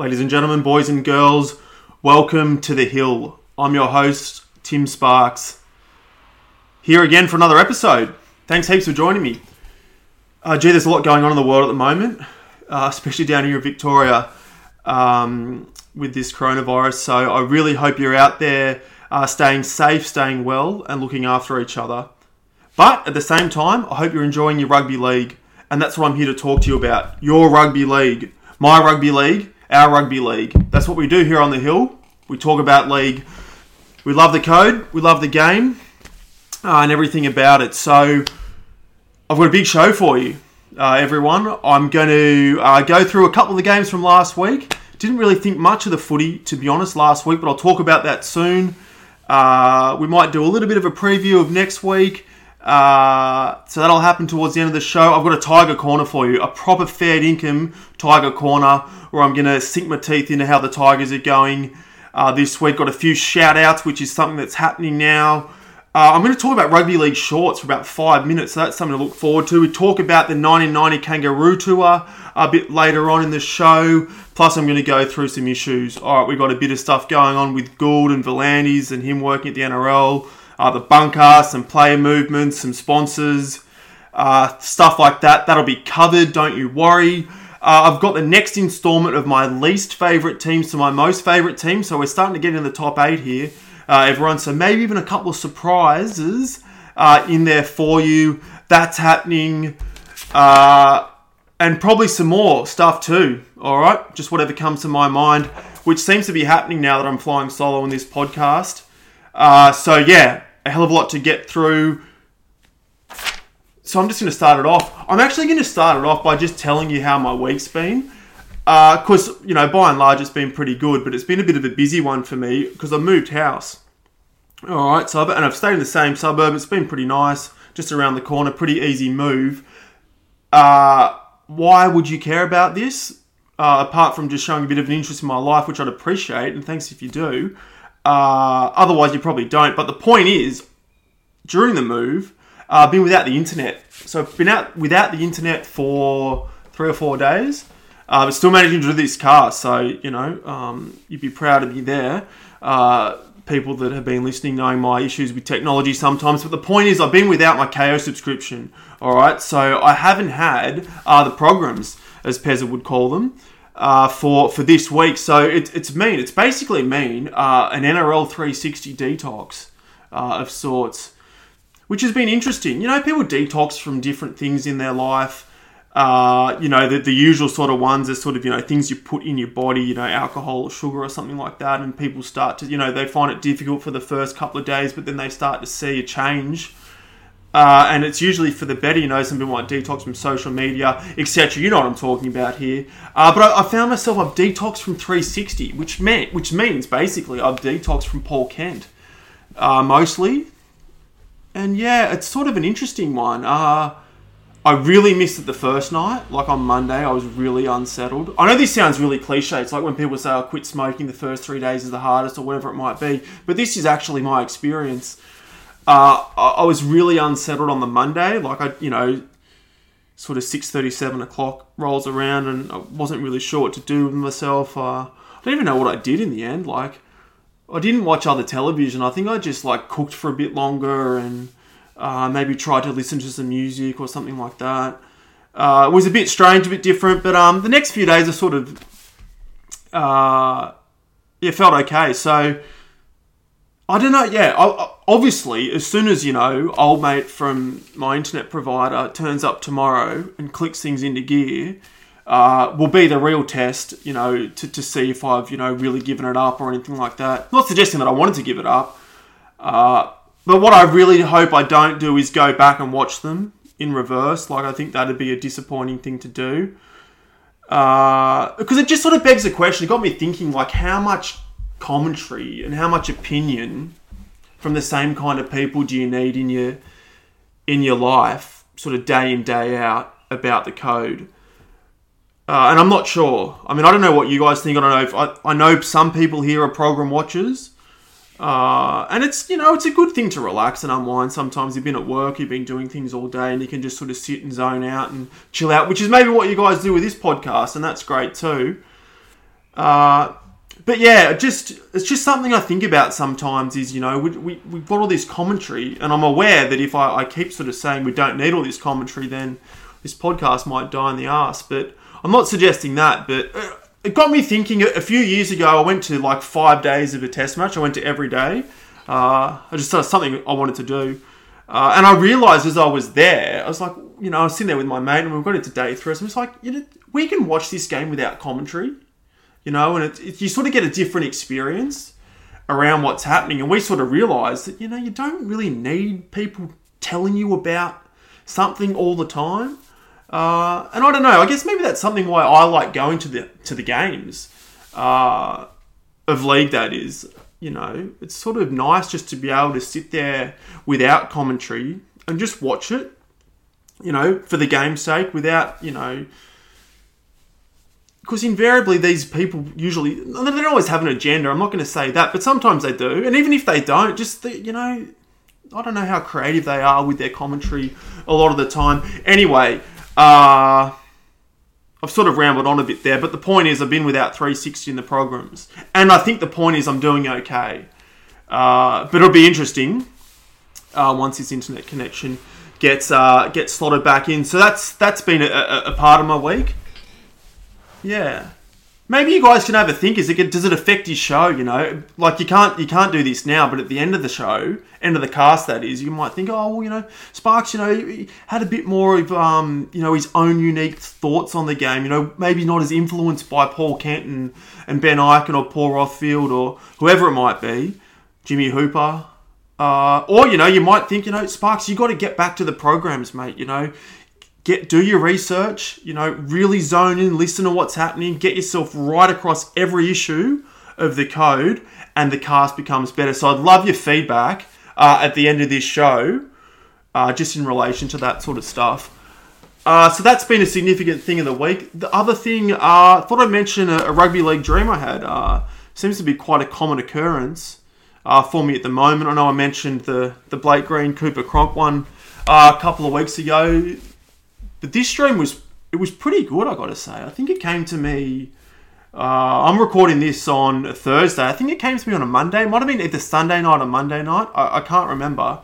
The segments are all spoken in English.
Ladies and gentlemen, boys and girls, welcome to The Hill. I'm your host, Tim Sparks. Here again for another episode. Thanks heaps for joining me. Uh, gee, there's a lot going on in the world at the moment, uh, especially down here in Victoria um, with this coronavirus. So I really hope you're out there uh, staying safe, staying well, and looking after each other. But at the same time, I hope you're enjoying your rugby league, and that's what I'm here to talk to you about. Your rugby league, my rugby league, our rugby league. That's what we do here on the hill. We talk about league. We love the code, we love the game, uh, and everything about it. So I've got a big show for you, uh, everyone. I'm going to uh, go through a couple of the games from last week. Didn't really think much of the footy, to be honest, last week, but I'll talk about that soon. Uh, we might do a little bit of a preview of next week. Uh, so that'll happen towards the end of the show. I've got a Tiger Corner for you, a proper fair income Tiger Corner, where I'm going to sink my teeth into how the Tigers are going uh, this week. Got a few shout outs, which is something that's happening now. Uh, I'm going to talk about rugby league shorts for about five minutes, so that's something to look forward to. We talk about the 1990 Kangaroo Tour a bit later on in the show. Plus, I'm going to go through some issues. All right, we've got a bit of stuff going on with Gould and V'landys and him working at the NRL uh, the bunker, some player movements, some sponsors, uh, stuff like that. That'll be covered, don't you worry. Uh, I've got the next installment of my least favourite teams to my most favourite team, so we're starting to get in the top eight here, uh, everyone. So maybe even a couple of surprises uh, in there for you. That's happening. Uh, and probably some more stuff too, alright? Just whatever comes to my mind, which seems to be happening now that I'm flying solo in this podcast. so yeah, a hell of a lot to get through. So I'm just going to start it off. I'm actually going to start it off by just telling you how my week's been. Because, uh, you know, by and large, it's been pretty good, but it's been a bit of a busy one for me because I moved house. All right, so and I've stayed in the same suburb. It's been pretty nice, just around the corner, pretty easy move. Uh, why would you care about this? Uh, apart from just showing a bit of an interest in my life, which I'd appreciate, and thanks if you do. Uh, otherwise, you probably don't. But the point is, during the move, uh, I've been without the internet. So I've been out without the internet for three or four days. Uh, but still managing to do this car. So, you know, um, you'd be proud of me there. Uh, people that have been listening knowing my issues with technology sometimes. But the point is, I've been without my Kayo subscription. All right. So I haven't had uh, the programs, as Pezza would call them uh, for for this week. So it, it's mean. It's basically mean uh, an NRL 360 detox uh, of sorts, which has been interesting. You know, people detox from different things in their life. Uh, you know, the, the usual sort of ones are sort of, you know, things you put in your body, you know, alcohol or sugar or something like that. And people start to, you know, they find it difficult for the first couple of days, but then they start to see a change uh, and it's usually for the better, you know, some people want detox from social media, etc. You know what I'm talking about here. Uh, but I, I, found myself I've detoxed from 360, which meant, which means basically I've detoxed from Paul Kent, uh, mostly. And yeah, it's sort of an interesting one. Uh, I really missed it the first night. Like on Monday, I was really unsettled. I know this sounds really cliche. It's like when people say I quit smoking the first three days is the hardest or whatever it might be. But this is actually my experience. Uh, I was really unsettled on the Monday. Like I, you know, sort of six thirty, seven o'clock rolls around, and I wasn't really sure what to do with myself. Uh, I don't even know what I did in the end. Like, I didn't watch other television. I think I just like cooked for a bit longer and uh, maybe tried to listen to some music or something like that. Uh, it was a bit strange, a bit different, but um, the next few days I sort of uh, yeah felt okay. So I don't know. Yeah, I, obviously, as soon as you know, old mate from my internet provider turns up tomorrow and clicks things into gear, uh, will be the real test. You know, to, to see if I've you know really given it up or anything like that. Not suggesting that I wanted to give it up, uh, but what I really hope I don't do is go back and watch them in reverse. Like I think that'd be a disappointing thing to do. Uh, because it just sort of begs the question. It got me thinking, like, how much commentary and how much opinion from the same kind of people do you need in your in your life, sort of day in day out about the code? Uh, and I'm not sure. I mean, I don't know what you guys think. I don't know if I, I know some people here are program watchers, uh, and it's you know it's a good thing to relax and unwind. Sometimes you've been at work, you've been doing things all day, and you can just sort of sit and zone out and chill out, which is maybe what you guys do with this podcast, and that's great too. Uh, but yeah, just it's just something I think about sometimes. Is you know we we we've got all this commentary, and I'm aware that if I, I keep sort of saying we don't need all this commentary, then this podcast might die in the ass. But I'm not suggesting that. But uh, it got me thinking. A few years ago, I went to like five days of a test match. I went to every day. Uh, I just thought something I wanted to do. Uh, and I realised as I was there, I was like, you know, I was sitting there with my mate, and we got into day three. So I was like, you know, we can watch this game without commentary you know, and it, it, you sort of get a different experience around what's happening. And we sort of realised that, you know, you don't really need people telling you about something all the time. Uh, and I don't know. I guess maybe that's something why I like going to the to the games uh, of league. That is, you know, it's sort of nice just to be able to sit there without commentary and just watch it. You know, for the game's sake, without you know because invariably these people usually they don't always have an agenda. I'm not going to say that, but sometimes they do. And even if they don't, just the, you know, I don't know how creative they are with their commentary a lot of the time. Anyway, uh, I've sort of rambled on a bit there, but the point is I've been without 360 in the programs, and I think the point is I'm doing okay. Uh, but it'll be interesting uh, once this internet connection gets uh, gets slotted back in. So that's that's been a, a, a part of my week. Yeah. Maybe you guys can have a think. Is it does it affect your show? You know, like you can't you can't do this now, but at the end of the show, end of the cast, that is, you might think, oh, well, you know, Sparks, you know, he had a bit more of um, you know, his own unique thoughts on the game. You know, maybe not as influenced by Paul Kenton and and Ben Ikin or Paul Rothfield or whoever it might be, Jimmy Hooper. Uh, or you know, you might think, you know, Sparks, you got to get back to the programs, mate. You know, get do your research you know really zone in listen to what's happening get yourself right across every issue of the code and the cast becomes better. So i'd love your feedback uh, at the end of this show uh, just in relation to that sort of stuff. Uh, so that's been a significant thing of the week. The other thing uh, i thought i'd mention a, a, rugby league dream i had. Uh, seems to be quite a common occurrence uh, for me at the moment. I know i mentioned the, the blake green cooper cronk one a couple of weeks ago but this stream was it was pretty good. I got to say. I think it came to me. Uh, I'm recording this on Thursday. I think it came to me on a Monday. It might have been either Sunday night or Monday night. I, I can't remember.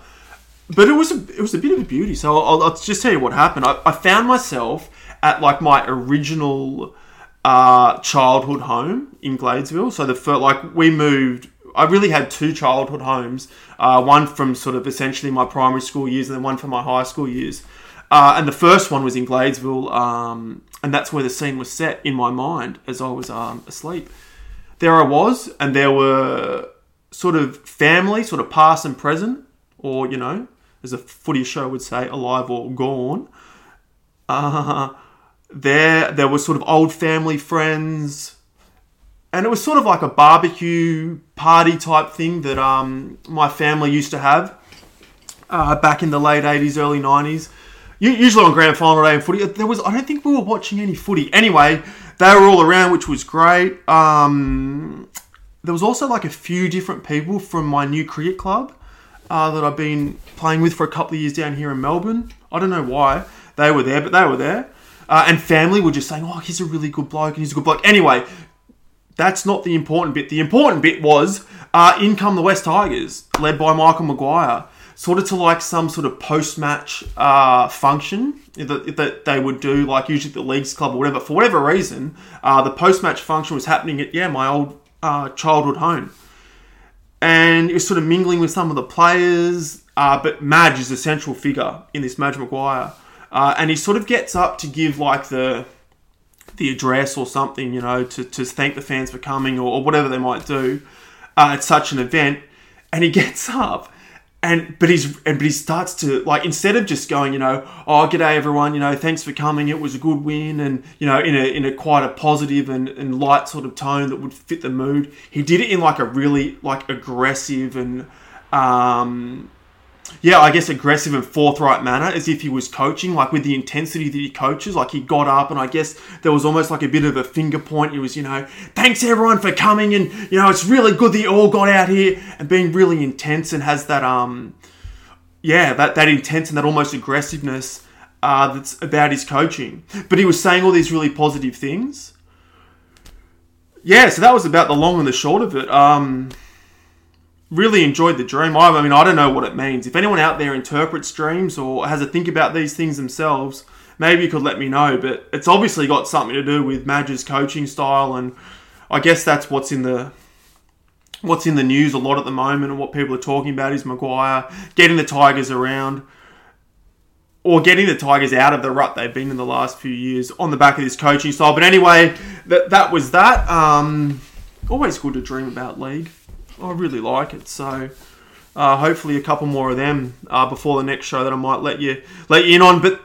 But it was a, it was a bit of a beauty. So I'll, I'll just tell you what happened. I, I, found myself at like my original uh, childhood home in Gladesville. So the first, like we moved. I really had two childhood homes. Uh, one from sort of essentially my primary school years, and then one from my high school years. Uh, and the first one was in Gladesville, um, and that's where the scene was set in my mind as I was um, asleep. There I was, and there were sort of family, sort of past and present, or you know, as a footy show would say, alive or gone. Uh, there, there were sort of old family friends, and it was sort of like a barbecue party type thing that um, my family used to have uh, back in the late '80s, early '90s usually on grand final day in footy. There was I don't think we were watching any footy. Anyway, they were all around, which was great. Um, there was also like a few different people from my new cricket club uh, that I've been playing with for a couple of years down here in Melbourne. I don't know why they were there, but they were there. Uh, and family were just saying, "Oh, he's a really good bloke, and he's a good bloke." Anyway, that's not the important bit. The important bit was uh, in come the West Tigers, led by Michael Maguire sort of to like some sort of post match uh, function that, that they would do, like usually the leagues club or whatever. For whatever reason, uh, the post match function was happening at yeah my old uh, childhood home, and it was sort of mingling with some of the players. Uh, but Madge is a central figure in this Madge Maguire, uh, and he sort of gets up to give like the the address or something, you know, to, to thank the fans for coming or, or whatever they might do uh, at such an event. And he gets up and but he's and but he starts to like instead of just going you know oh g'day everyone you know thanks for coming it was a good win and you know in a in a quite a positive and, and light sort of tone that would fit the mood he did it in like a really like aggressive and um yeah, I guess aggressive and forthright manner, as if he was coaching, like with the intensity that he coaches. Like he got up, and I guess there was almost like a bit of a finger point. He was, you know, thanks everyone for coming, and you know, it's really good that you all got out here and being really intense and has that, um, yeah, that that intense and that almost aggressiveness uh, that's about his coaching. But he was saying all these really positive things yeah, so that was about the long and the short of it. Um, really enjoyed the dream. I, mean, I don't know what it means. If anyone out there interprets dreams or has a think about these things themselves, maybe you could let me know. But it's obviously got something to do with Madge's coaching style, and I guess that's what's in the what's in the news a lot at the moment, and what people are talking about is Maguire getting the Tigers around. Or getting the Tigers out of the rut they've been in the last few years on the back of this coaching style. But anyway, that that was that. Um, always good to dream about league. I really like it. So uh, hopefully a couple more of them uh, before the next show that I might let you let you in on. But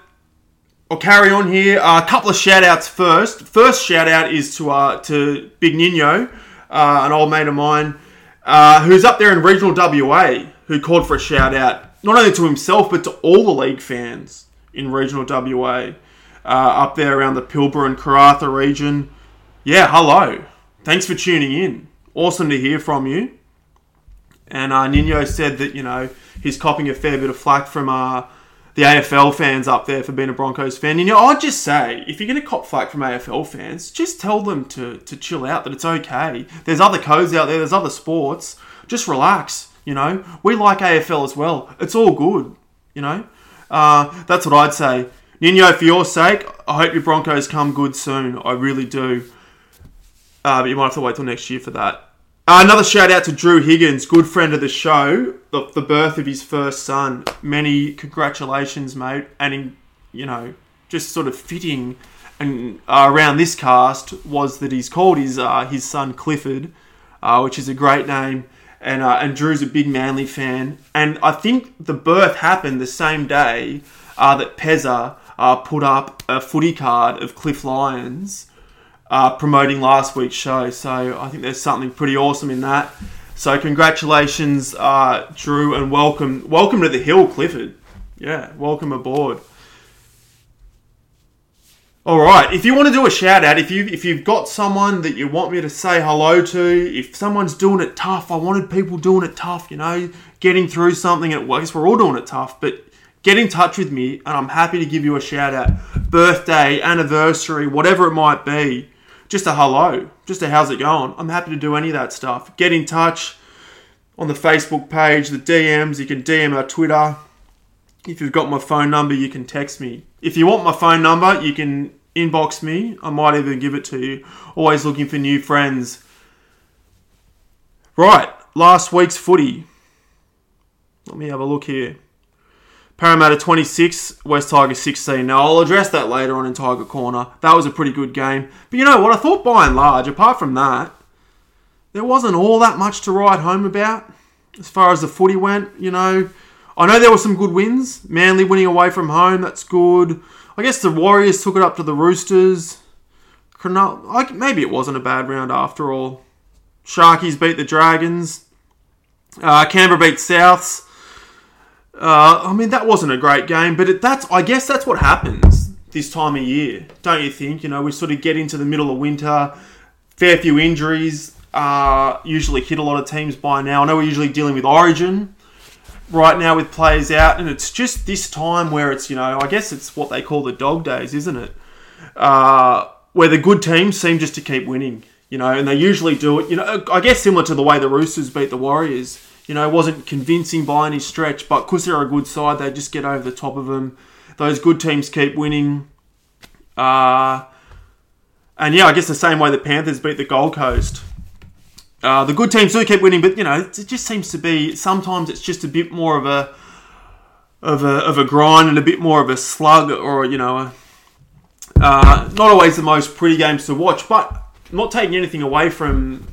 I'll carry on here. Uh, a couple of shout outs first. First shout out is to uh, to Big Nino, uh, an old mate of mine, uh, who's up there in regional WA, who called for a shout out not only to himself but to all the league fans in regional WA, up there around the Pilbara and Karratha region. Yeah, hello. Thanks for tuning in. Awesome to hear from you. And uh, Nino said that, you know, he's copping a fair bit of flack from uh, the AFL fans up there for being a Broncos fan. And, you know, I'd just say, if you're going to cop flack from AFL fans, just tell them to, to chill out, that it's okay. There's other codes out there, there's other sports. Just relax, you know. We like AFL as well. It's all good, you know. Uh, that's what I'd say. Nino, for your sake, I hope your Broncos come good soon. I really do. Uh, but you might have to wait till next year for that. Uh, another shout out to Drew Higgins, good friend of the show. The, the birth of his first son. Many congratulations, mate. And, in, you know, just sort of fitting and uh, around this cast was that he's called his uh, his son Clifford, uh, which is a great name. And uh, and Drew's a big Manly fan. And I think the birth happened the same day uh, that Pezza put up a footy card of Cliff Lyons uh, promoting last week's show. So I think there's something pretty awesome in that. So congratulations, uh, Drew, and welcome, welcome to the hill, Clifford. Yeah, welcome aboard. All right, if you want to do a shout out, if you if you've got someone that you want me to say hello to, if someone's doing it tough, I wanted people doing it tough, you know, getting through something at work. We're all doing it tough, but get in touch with me, and I'm happy to give you a shout out. Birthday, anniversary, whatever it might be just a hello, just a how's it going. I'm happy to do any of that stuff. Get in touch on the Facebook page, the DMs. You can DM our Twitter. If you've got my phone number, you can text me. If you want my phone number, you can inbox me. I might even give it to you. Always looking for new friends. Right, last week's footy. Let me have a look here. Parramatta 26, West Tigers 16. Now, I'll address that later on in Tiger Corner. That was a pretty good game. But you know what? I thought by and large, apart from that, there wasn't all that much to write home about as far as the footy went. You know, I know there were some good wins. Manly winning away from home, that's good. I guess the Warriors took it up to the Roosters. Maybe it wasn't a bad round after all. Sharkies beat the Dragons. Uh, Canberra beat Souths. Uh, I mean, that wasn't a great game, but it, that's I guess that's what happens this time of year, don't you think? You know, we sort of get into the middle of winter, fair few injuries. Uh, usually hit a lot of teams by now. I know we're usually dealing with Origin right now with players out, and it's just this time where it's you know I guess it's what they call the dog days, isn't it? Uh, where the good teams seem just to keep winning, you know, and they usually do it. You know, I guess similar to the way the Roosters beat the Warriors you know, wasn't convincing by any stretch, but because they're a good side, they just get over the top of them. Those good teams keep winning. Uh, and yeah, I guess the same way the Panthers beat the Gold Coast. Uh, the good teams do keep winning, but you know, it just seems to be sometimes it's just a bit more of a of a of a grind and a bit more of a slug, or you know, a, uh, not always the most pretty games to watch. But not taking anything away from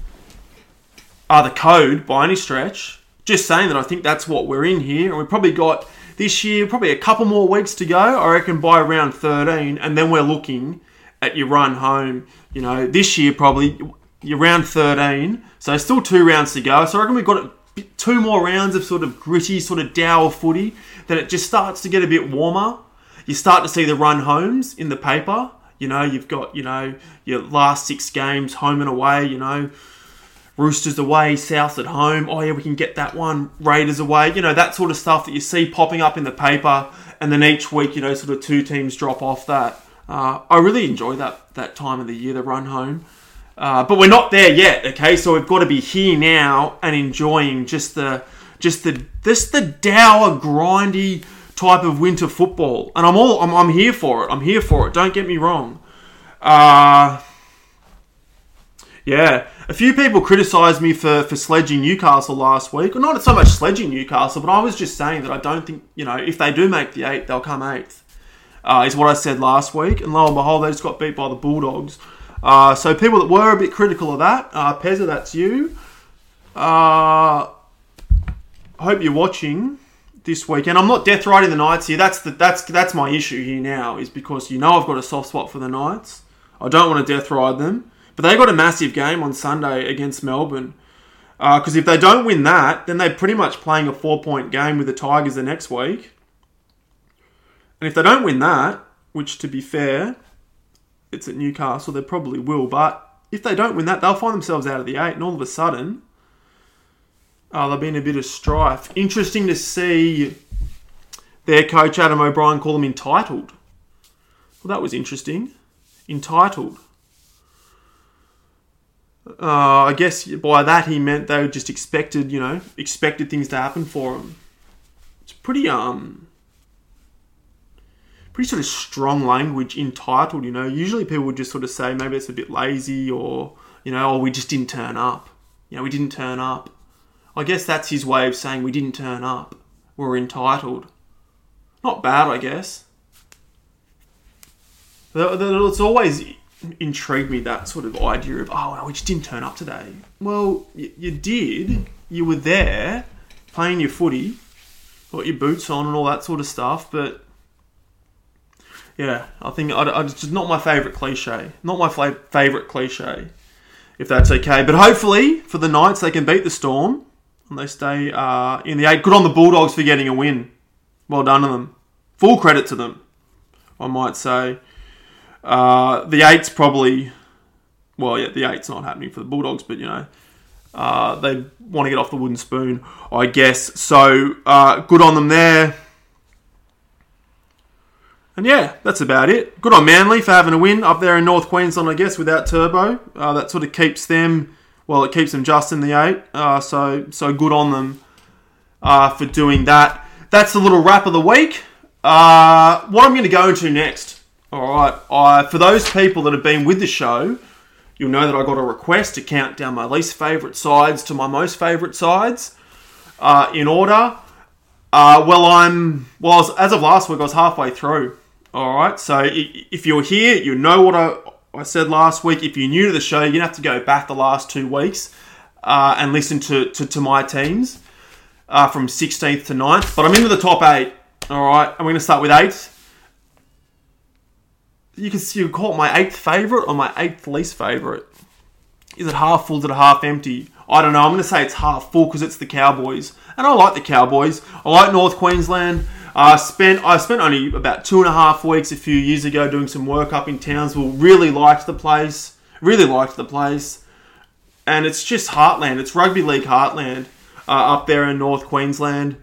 uh, the code by any stretch just saying that I think that's what we're in here, and we've probably got this year probably a couple more weeks to go. I reckon by round 13, and then we're looking at your run home. You know, this year probably your round 13, so still two rounds to go. So I reckon we've got two more rounds of sort of gritty, sort of dour footy. Then it just starts to get a bit warmer. You start to see the run homes in the paper. You know, you've got you know your last six games home and away. You know Roosters away, South at home. Oh yeah, we can get that one. Raiders away. You know that sort of stuff that you see popping up in the paper, and then each week, you know, sort of two teams drop off that. Uh, I really enjoy that that time of the year, the run home. Uh, but we're not there yet, okay? So we've got to be here now and enjoying just the just the just the dour, grindy type of winter football. And I'm all I'm, I'm here for it. I'm here for it. Don't get me wrong. Uh, yeah, a few people criticised me for, for sledging Newcastle last week. Well, not so much sledging Newcastle, but I was just saying that I don't think, you know, if they do make the eight, they'll come eighth, uh, is what I said last week. And lo and behold, they just got beat by the Bulldogs. Uh, so people that were a bit critical of that, uh, Pezza, that's you. Uh, hope you're watching this weekend. I'm not death riding the Knights here. That's the, that's that's my issue here now. Is because you know I've got a soft spot for the Knights. I don't want to death ride them. But they got a massive game on Sunday against Melbourne. Because uh, if they don't win that, then they're pretty much playing a four point game with the Tigers the next week. And if they don't win that, which to be fair, it's at Newcastle, they probably will. But if they don't win that, they'll find themselves out of the eight, and all of a sudden, uh, they'll be a bit of strife. Interesting to see their coach Adam O'Brien call them entitled. Well, that was interesting. Entitled. Uh, I guess by that he meant they just expected, you know, expected things to happen for him. It's pretty um, pretty sort of strong language entitled. You know, usually people would just sort of say maybe it's a bit lazy or you know, oh we just didn't turn up. You know, we didn't turn up. I guess that's his way of saying we didn't turn up. We're entitled. Not bad, I guess. It's always intrigued me that sort of idea of oh we just didn't turn up today. Well, you, you did. You were there playing your footy, got your boots on and all that sort of stuff. But yeah, I think I, I, it's just not my favourite cliche. Not my fla- favourite cliche, if that's okay. But hopefully for the Knights they can beat the Storm and they stay uh, in the eight. Good on the Bulldogs for getting a win. Well done to them. Full credit to them, I might say. Uh, the eight's probably, well, yeah, the eight's not happening for the Bulldogs, but you know, uh, they want to get off the wooden spoon, I guess. So uh, good on them there. And yeah, that's about it. Good on Manly for having a win up there in North Queensland, I guess, without Turbo. Uh, that sort of keeps them, well, it keeps them just in the eight. Uh, so so good on them for doing that. That's the little wrap of the week. What I'm going to go into next all right. Uh, for those people that have been with the show, you'll know that I got a request to count down my least favourite sides to my most favourite sides uh, in order. Uh, well, I'm well as of last week. I was halfway through. All right. So if you're here, you know what I, I said last week. If you're new to the show, you're gonna have to go back the last two weeks uh, and listen to, to, to my teams uh, from 16th to 9th. But I'm into the top eight. All right. I'm going to start with eighth you can you call it my eighth favorite or my eighth least favorite. Is it half full? Is it half empty? I don't know. I'm going to say it's half full because it's the Cowboys, and I like the Cowboys. I like North Queensland. I spent I spent only about two and a half weeks a few years ago doing some work up in Townsville. Really liked the place. Really liked the place, and it's just heartland. It's rugby league heartland uh, up there in North Queensland.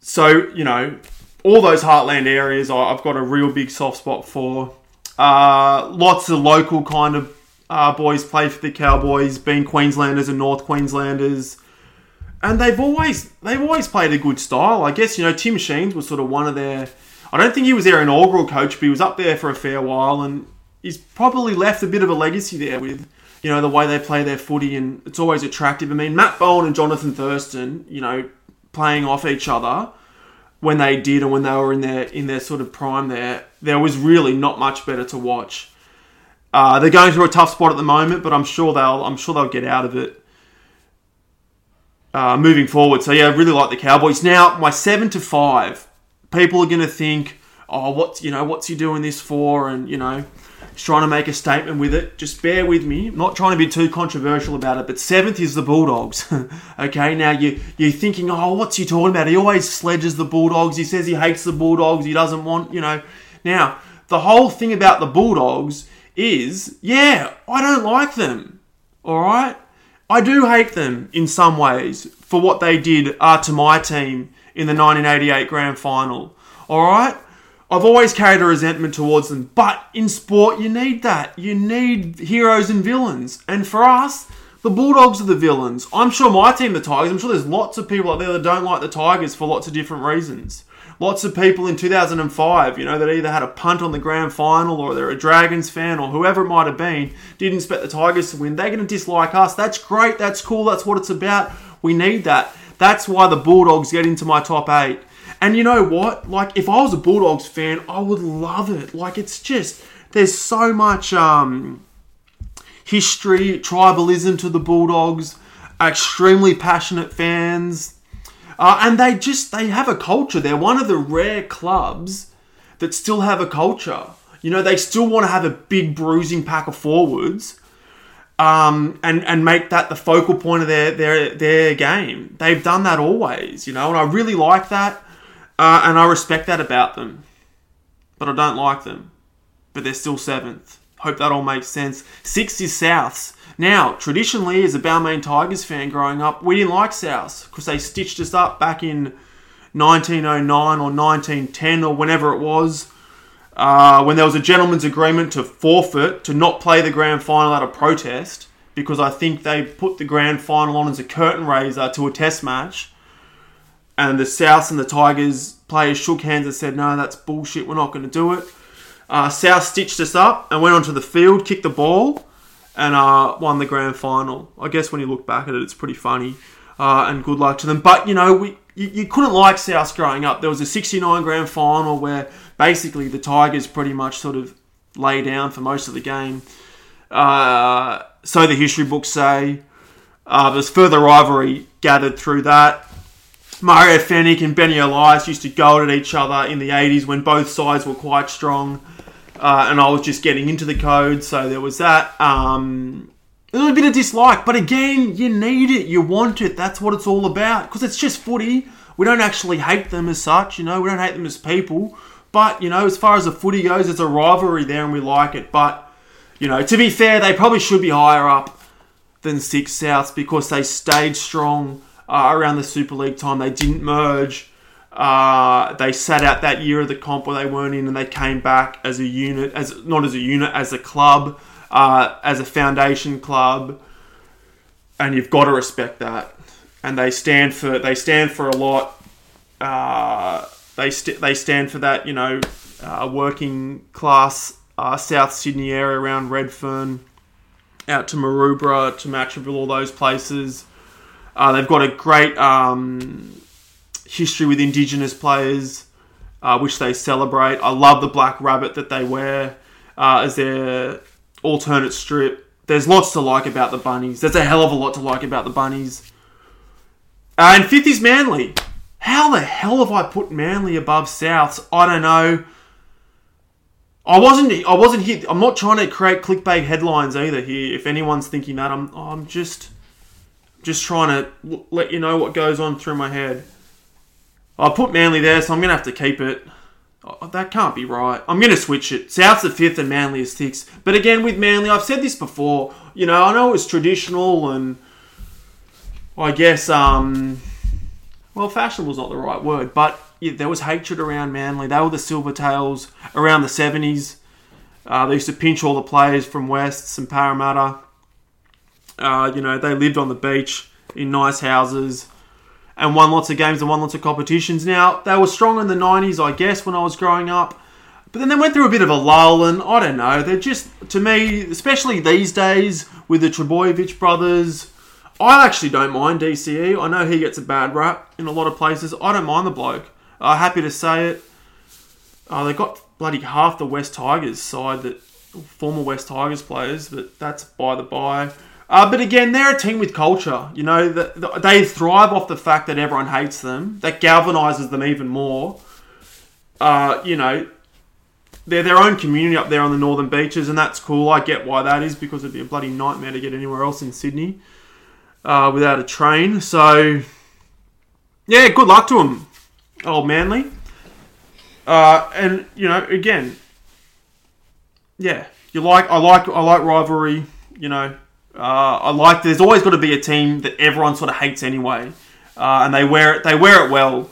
So you know, all those heartland areas I've got a real big soft spot for. Uh, lots of local kind of uh, boys play for the Cowboys, being Queenslanders and North Queenslanders, and they've always they've always played a good style. I guess you know Tim Sheens was sort of one of their. I don't think he was their inaugural coach, but he was up there for a fair while, and he's probably left a bit of a legacy there with you know the way they play their footy, and it's always attractive. I mean, Matt Bowen and Jonathan Thurston, you know, playing off each other when they did and when they were in their in their sort of prime there, there was really not much better to watch. Uh, they're going through a tough spot at the moment, but I'm sure they'll I'm sure they'll get out of it uh, moving forward. So yeah, I really like the Cowboys. Now my seven to five, people are going to think, oh, what's you know what's he doing this for, and you know He's trying to make a statement with it. Just bear with me. I'm not trying to be too controversial about it, but seventh is the Bulldogs. okay, now you, you're thinking, oh, what's he talking about? He always sledges the Bulldogs. He says he hates the Bulldogs. He doesn't want, you know. Now, the whole thing about the Bulldogs is, yeah, I don't like them. All right? I do hate them in some ways for what they did uh, to my team in the 1988 grand final. All right? I've always carried a resentment towards them. But in sport, you need that. You need heroes and villains. And for us, the Bulldogs are the villains. I'm sure my team, the Tigers, I'm sure there's lots of people out there that don't like the Tigers for lots of different reasons. Lots of people in 2005, you know, that either had a punt on the grand final or they're a Dragons fan or whoever it might have been, didn't expect the Tigers to win. They're going to dislike us. That's great. That's cool. That's what it's about. We need that. That's why the Bulldogs get into my top eight. And you know what? Like, if I was a Bulldogs fan, I would love it. Like, it's just, there's so much um, history, tribalism to the Bulldogs, extremely passionate fans. Uh, and they just, they have a culture. They're one of the rare clubs that still have a culture. You know, they still want to have a big bruising pack of forwards. Um, and and make that the focal point of their their their game. They've done that always, you know, and I really like that. Uh, and I respect that about them. But I don't like them. But they're still seventh. Hope that all makes sense. Sixth is Souths. Now, traditionally, as a Balmain Tigers fan growing up, we didn't like Souths because they stitched us up back in 1909 or 1910 or whenever it was. Uh, when there was a gentleman's agreement to forfeit, to not play the grand final out of protest, because I think they put the grand final on as a curtain raiser to a test match and the South and the Tigers players shook hands and said, "No, that's bullshit. We're not going to do it." Uh, South stitched us up and went onto the field, kicked the ball, and uh, won the grand final. I guess when you look back at it, it's pretty funny. Uh, and good luck to them. But you know, we you, you, couldn't like South growing up. There was a '69 grand final where basically the Tigers pretty much sort of lay down for most of the game. Uh, so the history books say. Uh, there's further rivalry gathered through that. Mario Fenech and Benny Elias used to go at each other in the 80s when both sides were quite strong. Uh, and I was just getting into the code, so there was that. Um, a little bit of dislike, but again, you need it, you want it. That's what it's all about because it's just footy. We don't actually hate them as such, you know. We don't hate them as people, but you know, as far as the footy goes, there's a rivalry there, and we like it. But you know, to be fair, they probably should be higher up than six Souths because they stayed strong uh, around the Super League time. They didn't merge. Uh, they sat out that year of the comp where they weren't in, and they came back as a unit, as not as a unit, as a club, uh, as a foundation club. And you've got to respect that. And they stand for they stand for a lot. Uh, they st- they stand for that, you know, uh, working class uh, South Sydney area around Redfern, out to Maroubra, to Matraville, all those places. They've got a great um, history with Indigenous players, uh, which they celebrate. I love the black rabbit that they wear uh, as their alternate strip. There's lots to like about the bunnies. There's a hell of a lot to like about the bunnies. Uh, and fifth is Manly. How the hell have I put Manly above Souths? I don't know. I wasn't. I wasn't here. I'm not trying to create clickbait headlines either. Here, if anyone's thinking that, I'm. I'm just just trying to let you know what goes on through my head. I put Manly there, so I'm going to have to keep it. Oh, that can't be right. I'm going to switch it. South's the fifth and Manly is sixth. But again, with Manly, I've said this before. You know, I know it's traditional and I guess, um, well, fashionable is not the right word, but yeah, there was hatred around Manly. They were the Silvertails around the 70s. Uh, they used to pinch all the players from Wests and Parramatta. Uh, you know, they lived on the beach in nice houses and won lots of games and won lots of competitions. Now, they were strong in the 90s, I guess, when I was growing up. But then they went through a bit of a lull, and I don't know. They're just, to me, especially these days with the Trbojevic brothers, I actually don't mind DCE. I know he gets a bad rap in a lot of places. I don't mind the bloke. I'm uh, happy to say it. Uh, they got bloody half the West Tigers side that former West Tigers players, but that's by the by. Uh, but again, they're a team with culture. You know, the, the, they thrive off the fact that everyone hates them. That galvanizes them even more. Uh, you know, they're their own community up there on the northern beaches, and that's cool. I get why that is because it'd be a bloody nightmare to get anywhere else in Sydney uh, without a train. So, yeah, good luck to them, old Manly. Uh, and you know, again, yeah, you like I like I like rivalry. You know, uh, I like. There's always got to be a team that everyone sort of hates anyway, uh, and they wear it. They wear it well.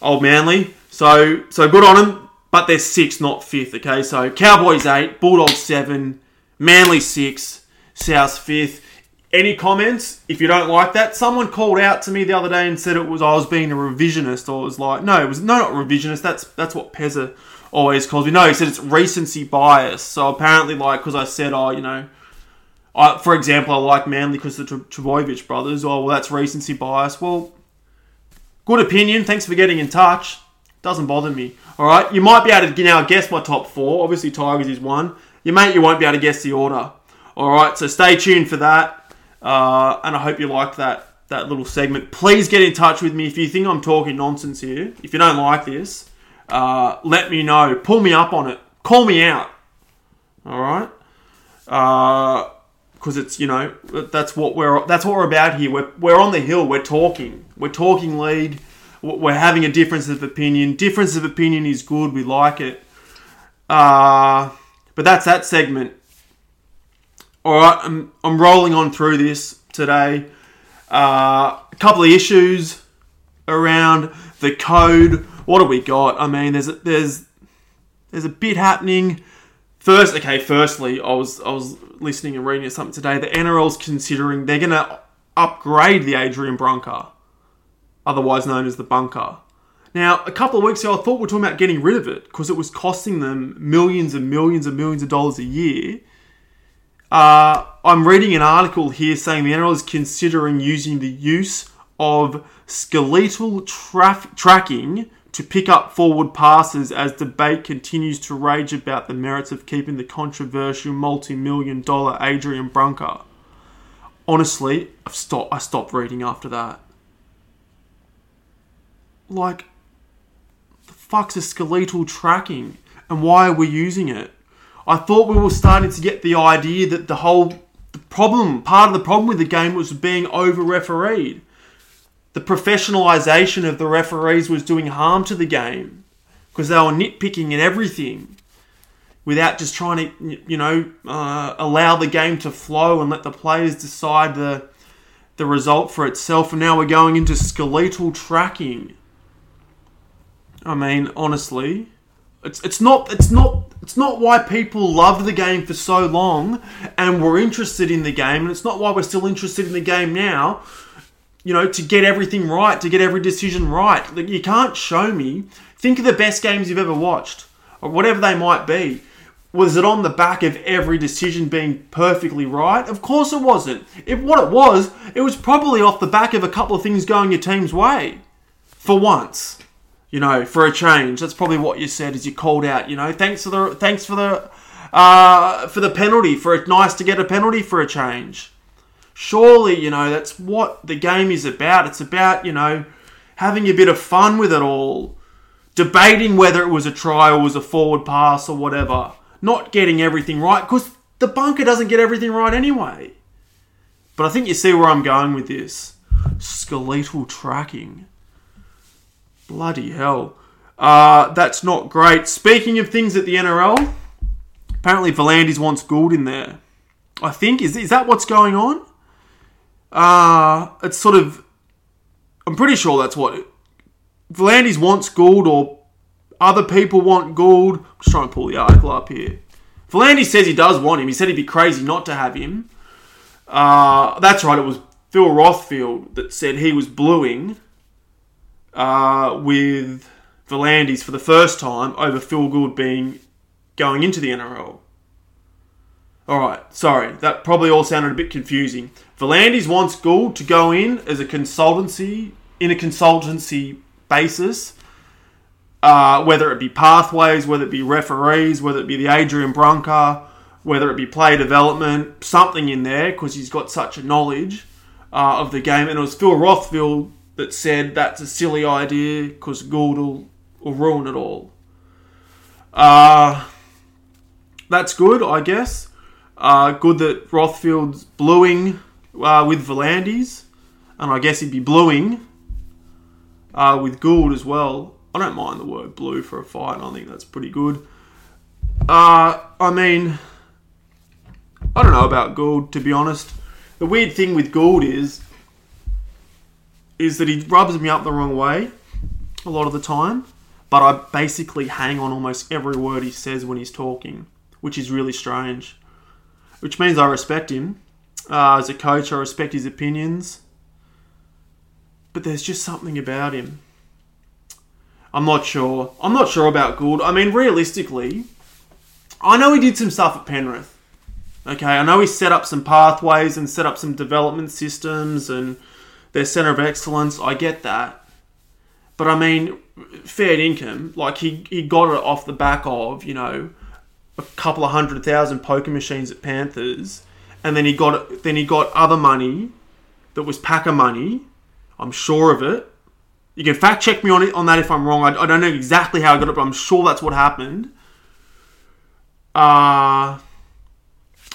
Old Manly. So so good on them. but they're sixth, not fifth. Okay, so Cowboys eight, Bulldogs seven, Manly six, South fifth. Any comments? If you don't like that, someone called out to me the other day and said it was I was being a revisionist, or it was like, no, it was no, not revisionist. That's that's what Pezza always calls me. No, he said it's recency bias. So apparently, like, because I said, oh, you know, I, for example, I like Manly because the Trbojevic brothers. Oh, well, that's recency bias. Well, good opinion. Thanks for getting in touch. Doesn't bother me. All right, you might be able to now guess my top four. Obviously, Tigers is one. You mate, you won't be able to guess the order. All right, so stay tuned for that. Uh, and I hope you liked that that little segment. Please get in touch with me if you think I'm talking nonsense here. If you don't like this, uh, let me know. Pull me up on it. Call me out. All right. Because it's you know that's what we're that's what we're about here. We're we're on the hill. We're talking. We're talking league. We're having a difference of opinion. Difference of opinion is good. We like it. Uh, but that's that segment. All right, I'm, I'm rolling on through this today. Uh, a couple of issues around the code. What do we got? I mean, there's there's there's a bit happening. First, okay. Firstly, I was I was listening and reading something today. The NRL's considering they're going to upgrade the Adrian Bunker, otherwise known as the bunker. Now, a couple of weeks ago, I thought we were talking about getting rid of it because it was costing them millions and millions and millions of dollars a year uh, I'm reading an article here saying the NRL is considering using the use of skeletal traf- tracking to pick up forward passes as debate continues to rage about the merits of keeping the controversial multi-million dollar Adrian Bunker. Honestly, I've stopped. I stopped reading after that. Like, the fuck's a skeletal tracking, and why are we using it? I thought we were starting to get the idea that the whole the problem, part of the problem with the game was being over refereed. The professionalisation of the referees was doing harm to the game because they were nitpicking at everything without just trying to, you know, uh, allow the game to flow and let the players decide the the result for itself. And now we're going into skeletal tracking. I mean, honestly, it's it's not it's not it's not why people loved the game for so long and were interested in the game, and it's not why we're still interested in the game now. You know, to get everything right, to get every decision right. Like you can't show me. Think of the best games you've ever watched, or whatever they might be. Was it on the back of every decision being perfectly right? Of course it wasn't. If what it was, it was probably off the back of a couple of things going your team's way. For once you know, for a change. That's probably what you said as you called out. You know, thanks for the thanks for the uh, for the penalty. For it nice to get a penalty for a change. Surely, you know, that's what the game is about. It's about you know having a bit of fun with it all, debating whether it was a try or was a forward pass or whatever. Not getting everything right because the bunker doesn't get everything right anyway. But I think you see where I'm going with this. Skeletal tracking. Bloody hell. Uh, that's not great. Speaking of things at the NRL, apparently V'landys wants Gould in there. I think is is that what's going on? Uh it's sort of. I'm pretty sure that's what. V'landys wants Gould, or other people want Gould. I'm just trying to pull the article up here. V'landys says he does want him. He said he'd be crazy not to have him. Uh, that's right. It was Phil Rothfield that said he was bluing uh, with V'landys for the first time over Phil Gould being going into the NRL. All right, sorry, that probably all sounded a bit confusing. V'landys wants Gould to go in as a consultancy in a consultancy basis, uh, whether it be pathways, whether it be referees, whether it be the Adrian Bunker, whether it be play development, something in there because he's got such a knowledge uh, of the game. And it was Phil Rothfield that said that's a silly idea because Gould will, will ruin it all. Uh, that's good, I guess. Uh, good that Rothfield's bluing uh, with V'landys, and I guess he'd be bluing uh, with Gould as well. I don't mind the word blue for a fight. I think that's pretty good. Uh, I mean, I don't know about Gould to be honest. The weird thing with Gould is is that he rubs me up the wrong way a lot of the time. but I basically hang on almost every word he says when he's talking, which is really strange. Which means I respect him. Uh, as a coach, I respect his opinions. But there's just something about him. I'm not sure. I'm not sure about Gould. I mean, realistically, I know he did some stuff at Penrith. Okay, I know he set up some pathways and set up some development systems and their centre of excellence. I get that. But I mean, fair income, like he, he got it off the back of, you know, a couple of hundred thousand poker machines at Panthers, and then he got then he got other money that was Packer money. I'm sure of it. You can fact check me on it on that if I'm wrong. I, I don't know exactly how I got it, but I'm sure that's what happened. Uh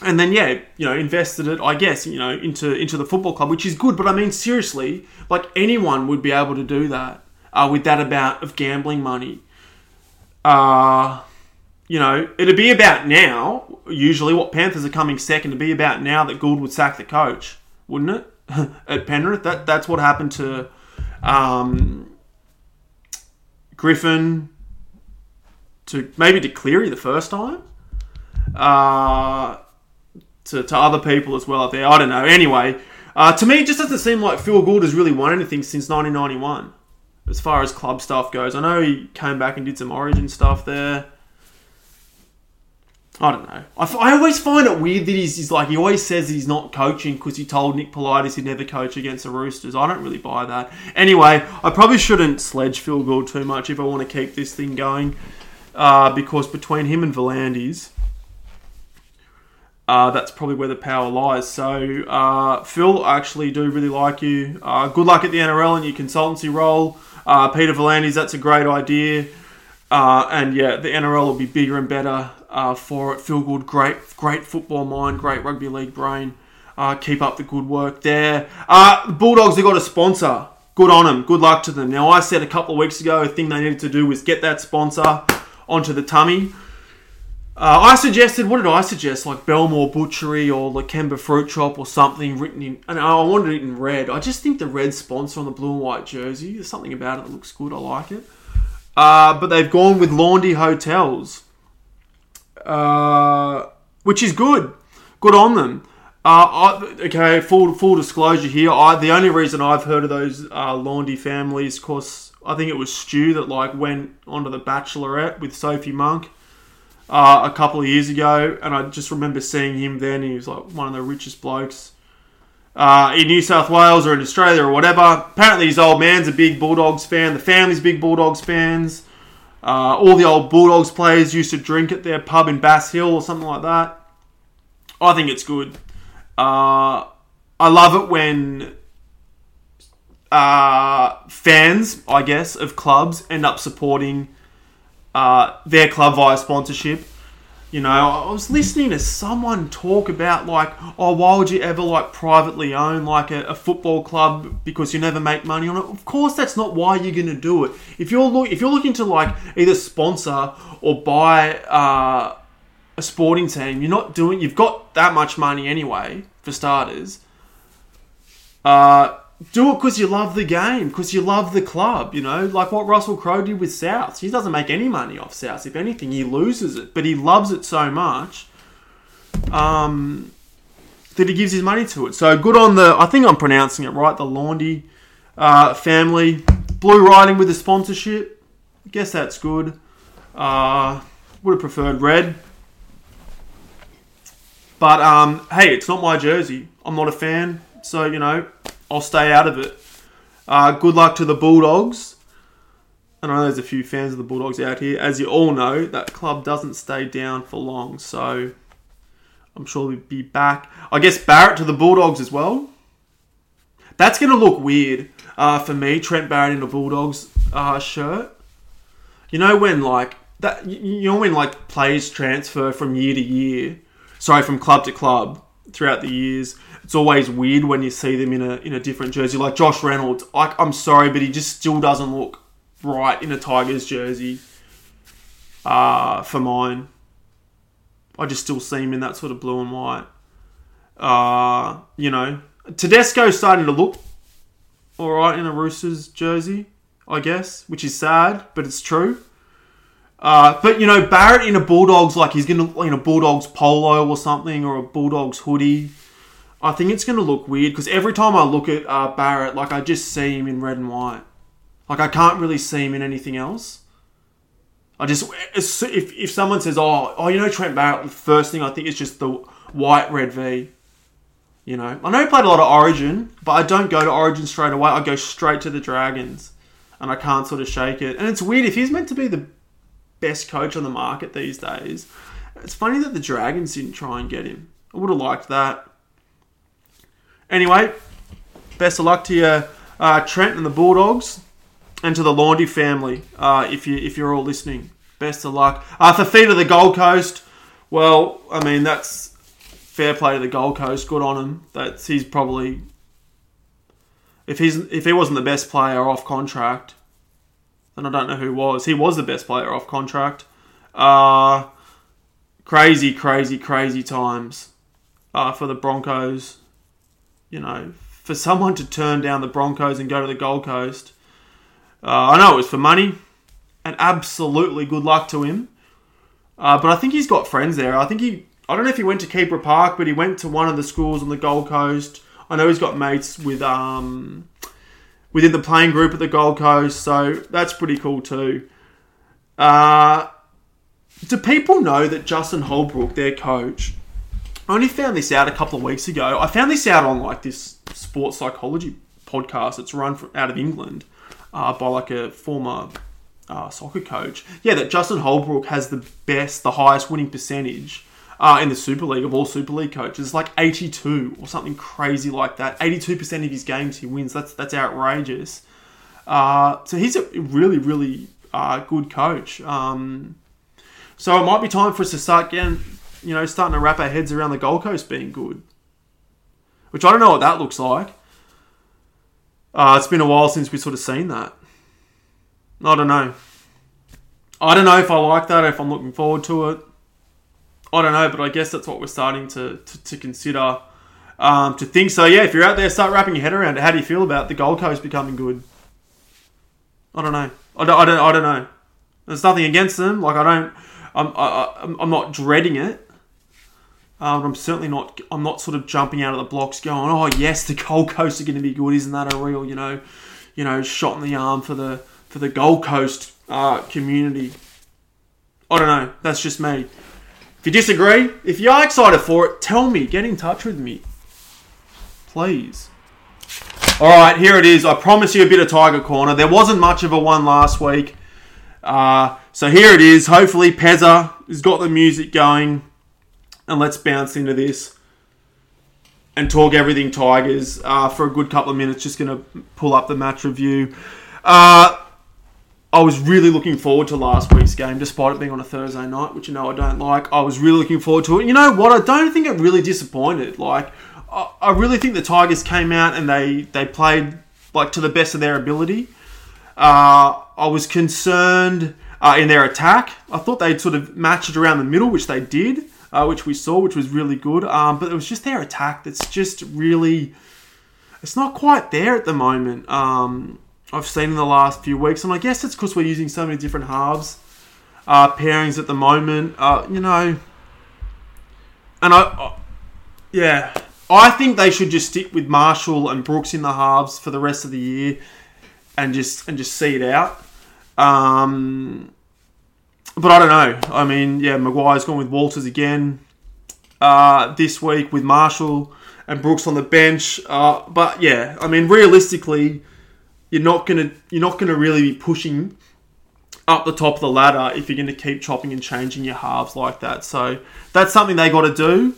and then yeah, you know, invested it, I guess, you know, into into the football club, which is good. But I mean, seriously, like anyone would be able to do that uh, with that amount of gambling money. Uh, you know, it'd be about now. Usually, what Panthers are coming second to be about now that Gould would sack the coach, wouldn't it? At Penrith, that that's what happened to um, Griffin, to maybe to Cleary the first time. Uh, to, to other people as well out there. I don't know. Anyway, uh, to me, it just doesn't seem like Phil Gould has really won anything since 1991 as far as club stuff goes. I know he came back and did some Origin stuff there. I don't know. I, always find it weird that he's, he's like, he always says he's not coaching because he told Nick Politis he'd never coach against the Roosters. I don't really buy that. Anyway, I probably shouldn't sledge Phil Gould too much if I want to keep this thing going uh, because between him and V'landys, uh, that's probably where the power lies. So, uh, Phil, I actually do really like you. Uh, good luck at the NRL and your consultancy role. Uh, Peter V'landys, that's a great idea. Uh, and yeah, the NRL will be bigger and better uh, for it. Phil Gould, great, great football mind, great rugby league brain. keep up the good work there. the Bulldogs, they got a sponsor. Good on them. Good luck to them. Now, I said a couple of weeks ago, a thing they needed to do was get that sponsor onto the tummy. Uh, I suggested, what did I suggest? Like Belmore Butchery or the Lakemba Fruit Shop or something written in, and I wanted it in red. I just think the red sponsor on the blue and white jersey, there's something about it that looks good. I like it. Uh, but they've gone with Laundy Hotels, uh, which is good. Good on them. Uh, I, okay, full full disclosure here. I the only reason I've heard of those uh, Laundy families, of course, I think it was Stu that like went onto the Bachelorette with Sophie Monk uh, a couple of years ago, and I just remember seeing him then. He was like one of the richest blokes uh, in New South Wales or in Australia or whatever. Apparently, his old man's a big Bulldogs fan. The family's big Bulldogs fans. Uh, all the old Bulldogs players used to drink at their pub in Bass Hill or something like that. I think it's good. Uh, I love it when uh, fans, I guess, of clubs end up supporting uh, their club via sponsorship. You know, I was listening to someone talk about like, oh, why would you ever like privately own like a, a football club because you never make money on it? Of course, that's not why you're going to do it. If you're look, if you're looking to like either sponsor or buy uh, a sporting team, you're not doing. You've got that much money anyway for starters. Uh, do it because you love the game, because you love the club, you know, like what Russell Crowe did with South. He doesn't make any money off South. If anything, he loses it, but he loves it so much um, that he gives his money to it. So good on the, I think I'm pronouncing it right, the Laundy uh, family. Blue Riding with the sponsorship. I guess that's good. Uh, would have preferred red. But um, hey, it's not my jersey. I'm not a fan. So, you know, I'll stay out of it. Uh, good luck to the Bulldogs. I know there's a few fans of the Bulldogs out here. As you all know, that club doesn't stay down for long, so I'm sure we'll be back. I guess Barrett to the Bulldogs as well. That's going to look weird uh, for me, Trent Barrett in a Bulldogs uh, shirt. You know when like that? You know when like players transfer from year to year, sorry, from club to club throughout the years, it's always weird when you see them in a in a different jersey. Like Josh Reynolds, I, I'm sorry, but he just still doesn't look right in a Tigers jersey. Uh, for mine, I just still see him in that sort of blue and white. Uh, you know, Tedesco's starting to look all right in a Roosters jersey, I guess, which is sad, but it's true. Uh, but you know, Barrett in a Bulldogs like he's gonna in a Bulldogs polo or something or a Bulldogs hoodie. I think it's gonna look weird because every time I look at uh, Barrett, like I just see him in red and white. Like I can't really see him in anything else. I just if if someone says, "Oh, oh, you know Trent Barrett," the first thing I think is just the white red V. You know, I know he played a lot of Origin, but I don't go to Origin straight away. I go straight to the Dragons, and I can't sort of shake it. And it's weird if he's meant to be the best coach on the market these days. It's funny that the Dragons didn't try and get him. I would have liked that. Anyway, best of luck to you, uh, Trent and the Bulldogs, and to the Laundy family. Uh, if you if you're all listening, best of luck. Uh, of the Gold Coast, well, I mean that's fair play to the Gold Coast. Good on him. That's he's probably if he's if he wasn't the best player off contract, and I don't know who was. He was the best player off contract. Uh, crazy, crazy, crazy times uh, for the Broncos. You know, for someone to turn down the Broncos and go to the Gold Coast. Uh, I know it was for money, and absolutely good luck to him. Uh, but I think he's got friends there. I think he. I don't know if he went to Keebra Park, but he went to one of the schools on the Gold Coast. I know he's got mates with um, within the playing group at the Gold Coast, so that's pretty cool too. Uh, do people know that Justin Holbrook, their coach, I only found this out a couple of weeks ago. I found this out on like this sports psychology podcast that's run from, out of England uh, by like a former uh, soccer coach. Yeah, that Justin Holbrook has the best, the highest winning percentage uh, in the Super League of all Super League coaches. like 82 or something crazy like that. 82% of his games he wins. That's that's outrageous. Uh, so he's a really, really uh, good coach. Um, so it might be time for us to start getting, you know, starting to wrap our heads around the Gold Coast being good. Which I don't know what that looks like. Uh, it's been a while since we've sort of seen that. I don't know. I don't know if I like that, if I'm looking forward to it. I don't know, but I guess that's what we're starting to, to, to consider, um, to think. So, yeah, if you're out there, start wrapping your head around it. How do you feel about the Gold Coast becoming good? I don't know. I don't, I don't, I don't know. There's nothing against them. Like, I don't, I'm, I, I'm not dreading it. Um, I'm certainly not. I'm not sort of jumping out of the blocks, going, "Oh yes, the Gold Coast are going to be good." Isn't that a real, you know, you know, shot in the arm for the for the Gold Coast uh, community? I don't know. That's just me you disagree, if you are excited for it, tell me. Get in touch with me. Please. All right, here it is. I promise you a bit of Tiger Corner. There wasn't much of a one last week. Uh, so here it is. Hopefully, Pezza has got the music going. And let's bounce into this and talk everything Tigers uh, for a good couple of minutes. Just going to pull up the match review. Uh, I was really looking forward to last week's game, despite it being on a Thursday night, which you know I don't like. I was really looking forward to it. You know what? I don't think it really disappointed. Like, I, I really think the Tigers came out and they they played like to the best of their ability. Uh, I was concerned uh, in their attack. I thought they'd sort of matched it around the middle, which they did, uh, which we saw, which was really good. Um, but it was just their attack that's just really, it's not quite there at the moment. Um, I've seen in the last few weeks, and I guess it's because we're using so many different halves uh, pairings at the moment. Uh, you know, and I, yeah, I think they should just stick with Marshall and Brooks in the halves for the rest of the year, and just and just see it out. Um, but I don't know. I mean, yeah, Maguire's gone with Walters again uh, this week with Marshall and Brooks on the bench. Uh, but yeah, I mean, realistically you're not gonna you're not gonna really be pushing up the top of the ladder if you're going to keep chopping and changing your halves like that. So that's something they got to do.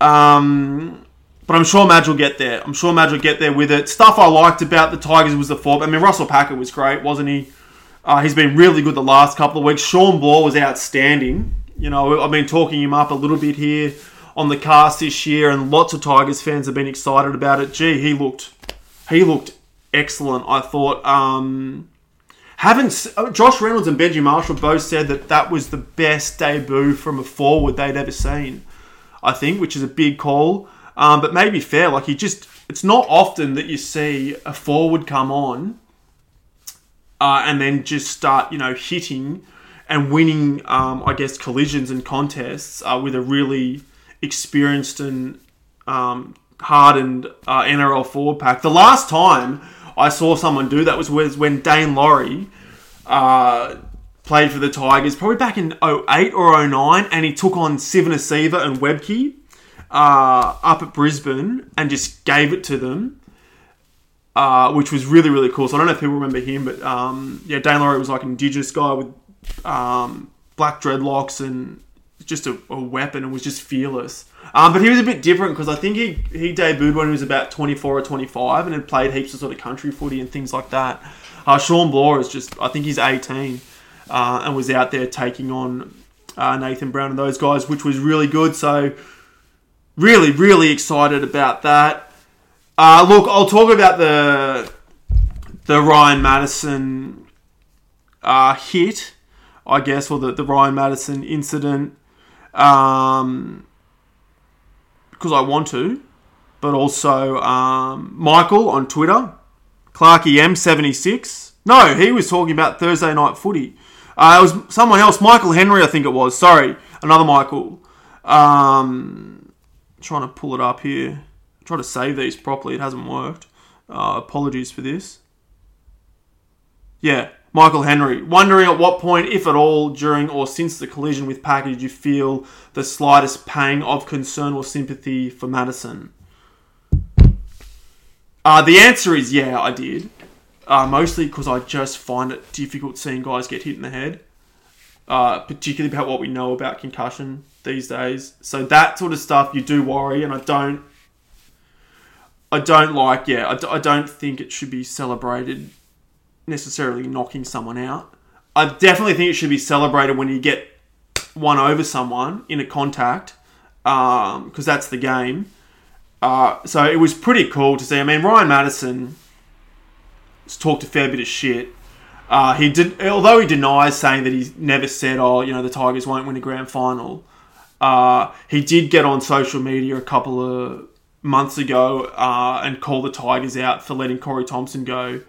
Um, but I'm sure Madge will get there. I'm sure Madge will get there with it. Stuff I liked about the Tigers was the form. I mean, Russell Packer was great, wasn't he? Uh, he's been really good the last couple of weeks. Shawn Blore was outstanding. You know, I've been talking him up a little bit here on the cast this year, and lots of Tigers fans have been excited about it. Gee, he looked, he looked excellent. I thought. Um, haven't uh, Josh Reynolds and Benji Marshall both said that that was the best debut from a forward they'd ever seen. I think, which is a big call. Um, but maybe fair. Like he just, it's not often that you see a forward come on uh, and then just start, you know, hitting and winning, um, I guess, collisions and contests uh, with a really experienced and um, hardened uh, NRL forward pack. The last time I saw someone do that was when Daine Laurie uh, played for the Tigers, probably back in 08 or 09, and he took on Civoniceva and Webcke uh, up at Brisbane and just gave it to them. Uh, which was really really cool. So I don't know if people remember him, but um, yeah, Daine Laurie was like an indigenous guy with um, black dreadlocks and just a, a, weapon and was just fearless. Um, but he was a bit different because I think he, he debuted when he was about 24 or 25 and had played heaps of sort of country footy and things like that. Uh, Shawn Blore is just, I think he's 18 uh, and was out there taking on uh, Nathan Brown and those guys, which was really good. So, really, really excited about that. Uh, look, I'll talk about the the Ryan Matterson uh, hit, I guess, or the, the Ryan Matterson incident, um, because I want to, but also um, Michael on Twitter, Clarky M76. No, he was talking about Thursday night footy. Uh, it was someone else, Michael Henry, I think it was. Sorry, another Michael. Um, trying to pull it up here. Try to save these properly. It hasn't worked. Uh, apologies for this. Yeah, Michael Henry. Wondering at what point, if at all, during or since the collision with Packer, did you feel the slightest pang of concern or sympathy for Matterson? Uh, the answer is yeah, I did. Uh, mostly because I just find it difficult seeing guys get hit in the head, uh, particularly about what we know about concussion these days. So that sort of stuff you do worry, and I don't. I don't like, yeah, I d- I don't think it should be celebrated necessarily knocking someone out. I definitely think it should be celebrated when you get one over someone in a contact, because um, that's the game. Uh, so it was pretty cool to see. I mean, Ryan Matterson has talked a fair bit of shit. Uh, he did, although he denies saying that he never said, "Oh, you know, the Tigers won't win a grand final." Uh, he did get on social media a couple of months ago uh, and call the Tigers out for letting Corey Thompson go.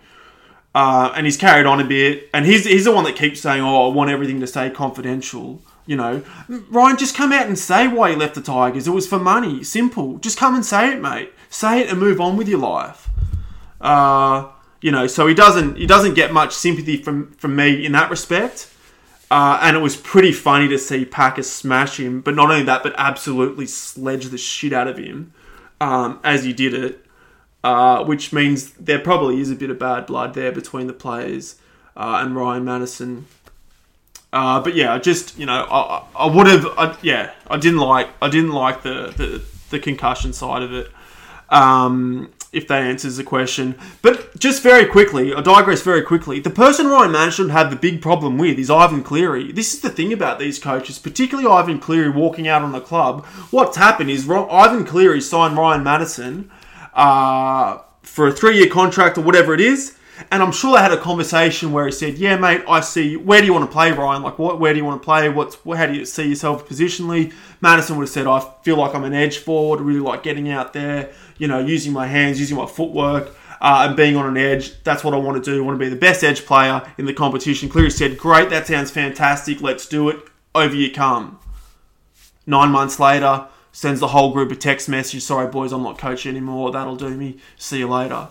Uh, and he's carried on a bit, and he's he's the one that keeps saying, "Oh, I want everything to stay confidential." You know, Ryan, just come out and say why you left the Tigers. It was for money. Simple. Just come and say it, mate. Say it and move on with your life. Uh, you know, so he doesn't he doesn't get much sympathy from from me in that respect. Uh, and it was pretty funny to see Packer smash him, but not only that, but absolutely sledge the shit out of him um, as he did it. Uh, which means there probably is a bit of bad blood there between the players uh, and Ryan Matterson. Uh, but yeah, I just you know, I, I would have, yeah, I didn't like, I didn't like the the, the concussion side of it. Um, if that answers the question, but just very quickly, I digress very quickly. The person Ryan Matterson had the big problem with is Ivan Cleary. This is the thing about these coaches, particularly Ivan Cleary walking out on the club. What's happened is Ivan Cleary signed Ryan Matterson uh, for a three year contract or whatever it is. And I'm sure they had a conversation where he said, "Yeah, mate, I see. Where do you want to play, Ryan? Like, what? Where do you want to play? What's? How do you see yourself positionally?" Matterson would have said, "I feel like I'm an edge forward. Really like getting out there. You know, using my hands, using my footwork, uh, and being on an edge. That's what I want to do. I want to be the best edge player in the competition." Cleary said, "Great. That sounds fantastic. Let's do it. Over you come." Nine months later, sends the whole group a text message. Sorry, boys, I'm not coaching anymore. That'll do me. See you later.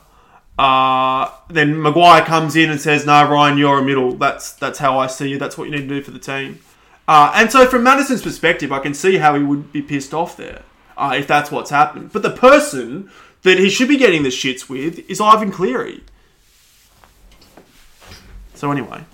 Uh, then Maguire comes in and says, "No, Ryan, you're a middle. That's that's how I see you. That's what you need to do for the team." Uh, and so, from Matterson's perspective, I can see how he would be pissed off there uh, if that's what's happened. But the person that he should be getting the shits with is Ivan Cleary. So anyway,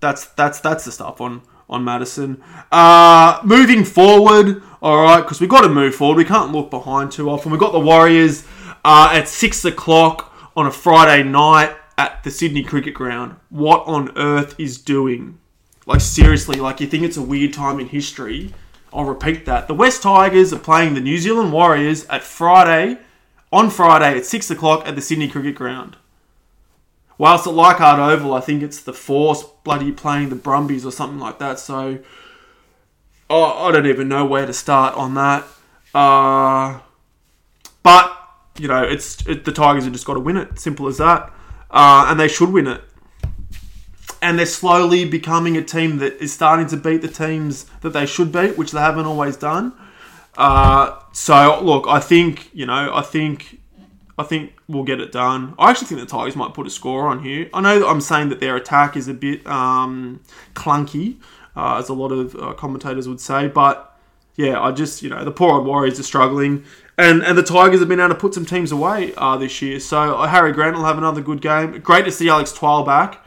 that's that's that's the stuff on on Matterson. Uh, moving forward, all right, because we've got to move forward. We can't look behind too often. We've got the Warriors uh, at six o'clock on a Friday night at the Sydney Cricket Ground. What on earth is doing? Like seriously, like you think it's a weird time in history? I'll repeat that. The West Tigers are playing the New Zealand Warriors at Friday, on Friday at six o'clock at the Sydney Cricket Ground. Whilst at Leichhardt Oval, I think it's the Force bloody playing the Brumbies or something like that. So oh, I don't even know where to start on that. Uh, but you know, it's it, the Tigers have just got to win it. Simple as that, uh, and they should win it. and they're slowly becoming a team that is starting to beat the teams that they should beat, which they haven't always done. Uh, so look, I think you know, I think, I think we'll get it done. I actually think the Tigers might put a score on here. I know that I'm saying that their attack is a bit um, clunky, uh, as a lot of uh, commentators would say, but yeah, I just you know the poor old Warriors are struggling. And, and the Tigers have been able to put some teams away uh, this year. So uh, Harry Grant will have another good game. Great to see Alex Twal back.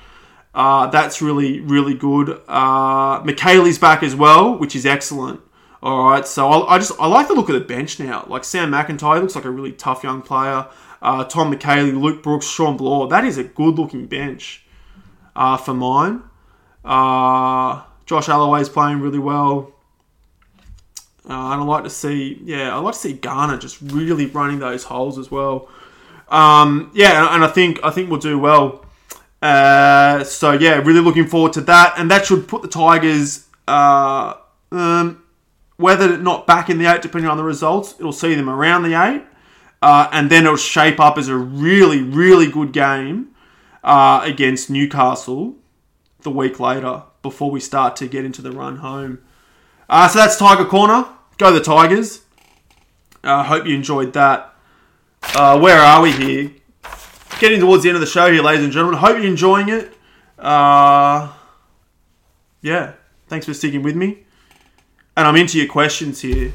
Uh, that's really, really good. Uh, Mikaele's back as well, which is excellent. All right, so I, I, just I like the look of the bench now. Like Sam McIntyre looks like a really tough young player. Uh, Tom Mikaele, Luke Brooks, Shawn Blore. That is a good looking bench uh, for mine. Uh, Josh Aloiai's playing really well. Uh, and I like to see, yeah, I like to see Garner just really running those holes as well. Um, yeah, and I think I think we'll do well. Uh, so yeah, really looking forward to that, and that should put the Tigers, uh, um, whether not back in the eight, depending on the results, it'll see them around the eight, uh, and then it'll shape up as a really, really good game uh, against Newcastle the week later before we start to get into the run home. Uh, so that's Tiger Corner. Go the Tigers. I uh, hope you enjoyed that. Uh, where are we here? Getting towards the end of the show here, ladies and gentlemen. Hope you're enjoying it. Uh, yeah, thanks for sticking with me. And I'm into your questions here.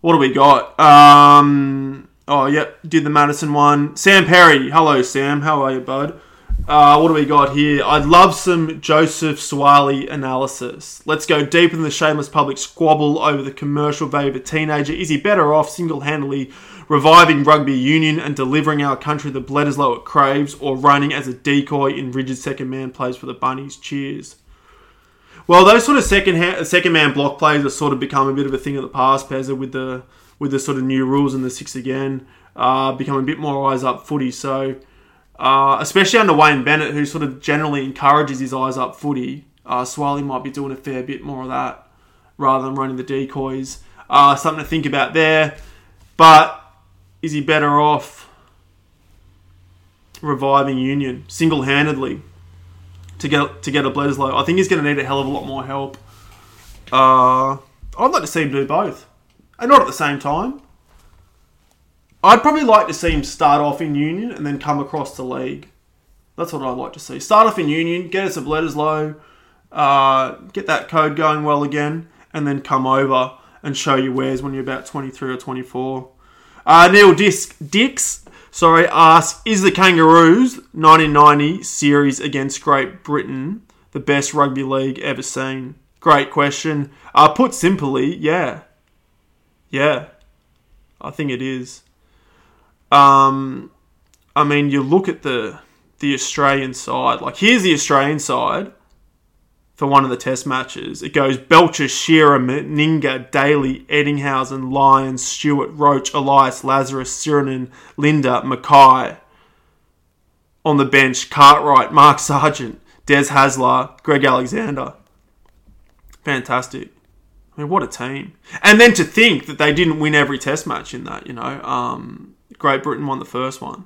What do we got? Um, oh, yep, did the Matterson one. Sam Perry. Hello, Sam. How are you, bud? Uh, what do we got here? I'd love some Joseph Suaalii analysis. Let's go deep in the shameless public squabble over the commercial value of a teenager. Is he better off single handedly reviving rugby union and delivering our country the Bledisloe it craves, or running as a decoy in rigid second man plays for the Bunnies? Cheers. Well, those sort of second ha- second man block plays have sort of become a bit of a thing of the past, Pezza, with the with the sort of new rules in the six again, uh, becoming a bit more eyes up footy. So uh, especially under Wayne Bennett, who sort of generally encourages his eyes up footy. Uh, might be doing a fair bit more of that rather than running the decoys. Uh, something to think about there. But is he better off reviving Union single handedly to get to get a Bledisloe? I think he's going to need a hell of a lot more help. Uh, I'd like to see him do both, and not at the same time. I'd probably like to see him start off in Union and then come across to League. That's what I'd like to see. Start off in Union, get us a Bledisloe, uh, get that code going well again, and then come over and show you wares when you're about 23 or 24. Uh, Neil Disc, Dix sorry, asks, is the Kangaroos 1990 series against Great Britain the best rugby league ever seen? Great question. Uh, put simply, yeah. Yeah. I think it is. Um, I mean, you look at the the Australian side. Like, here's the Australian side for one of the Test matches. It goes Belcher, Shearer, Meninga, Daly, Ettinghausen, Lyons, Stewart, Roach, Elias, Lazarus, Sironen, Lindner, Mackay. On the bench, Cartwright, Mark Sargent, Des Hasler, Greg Alexander. Fantastic. I mean, what a team. And then to think that they didn't win every test match in that, you know. Um, Great Britain won the first one.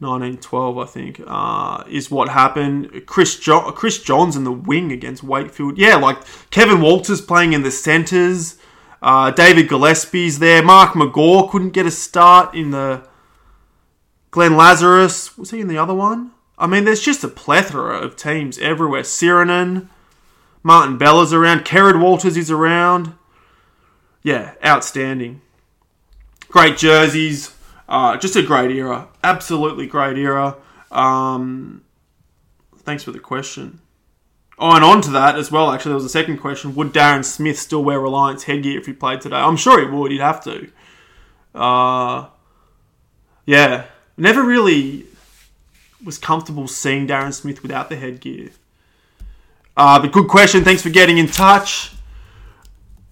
1912, I think, uh, is what happened. Chris jo- Chris Johns in the wing against Wakefield. Yeah, like Kevin Walters playing in the centres. Uh, David Gillespie's there. Mark McGaw couldn't get a start in the. Glenn Lazarus was he in the other one? I mean, there's just a plethora of teams everywhere. Sironen, Martin Bella's around. Kerrod Walters is around. Yeah, outstanding. Great jerseys. Uh, just a great era. Absolutely great era. Um, thanks for the question. Oh, and on to that as well, actually, there was a second question. Would Darren Smith still wear Reliance headgear if he played today? I'm sure he would. He'd have to. Uh, yeah. Never really was comfortable seeing Darren Smith without the headgear. Uh, but good question. Thanks for getting in touch.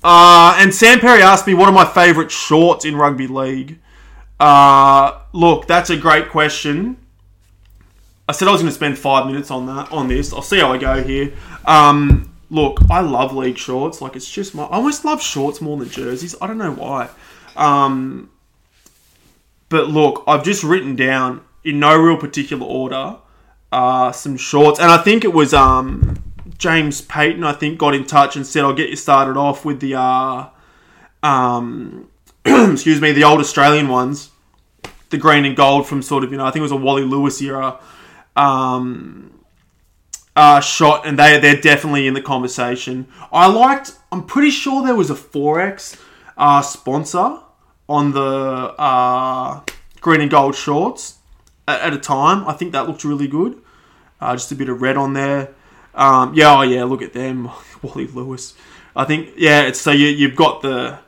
Uh, and Sam Perry asked me what are my favourite shorts in rugby league. Uh, look, that's a great question. I said I was going to spend five minutes on that on this. I'll see how I go here. Um, look, I love league shorts. Like it's just my. I almost love shorts more than jerseys. I don't know why. Um, but look, I've just written down in no real particular order uh, some shorts, and I think it was um, James Payton. I think got in touch and said, "I'll get you started off with the uh, um, excuse me, the old Australian ones, the green and gold from sort of you know I think it was a Wally Lewis era." Um, uh, shot, and they they're definitely in the conversation. I liked. I'm pretty sure there was a forex uh, sponsor on the uh, green and gold shorts at, at, a time. I think that looked really good. Uh, just a bit of red on there. Um, yeah, oh yeah, look at them, Wally Lewis. I think yeah. It's so you you've got the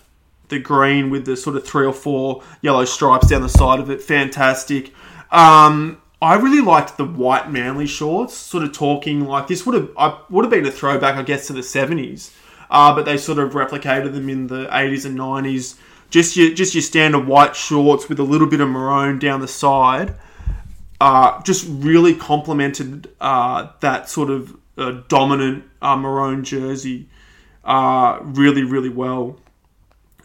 the green with the sort of three or four yellow stripes down the side of it. Fantastic. Um, I really liked the white Manly shorts, sort of talking like this would have I would have been a throwback, I guess, to the seventies. Uh, but they sort of replicated them in the eighties and nineties. Just your just your standard white shorts with a little bit of maroon down the side. Uh, just really complemented uh, that sort of uh, dominant uh, maroon jersey uh, really, really well.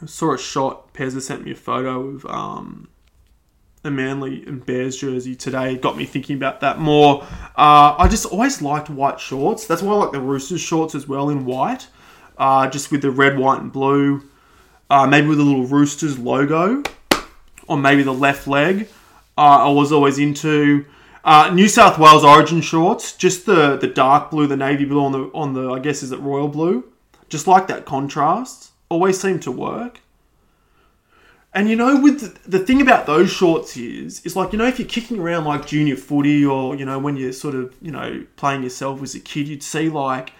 Saw a shot. Pezza sent me a photo of um, Manly and Bears jersey today got me thinking about that more. Uh, I just always liked white shorts. That's why I like the Roosters shorts as well in white, uh, just with the red, white, and blue. Uh, maybe with a little Roosters logo, or maybe the left leg. Uh, I was always into uh, New South Wales Origin shorts, just the the dark blue, the navy blue on the on the I guess is it royal blue. Just like that contrast, always seem to work. And you know, with the, the, thing about those shorts is, is like you know, if you're kicking around like junior footy, or you know, when you're sort of you know playing yourself as a kid, you'd see like,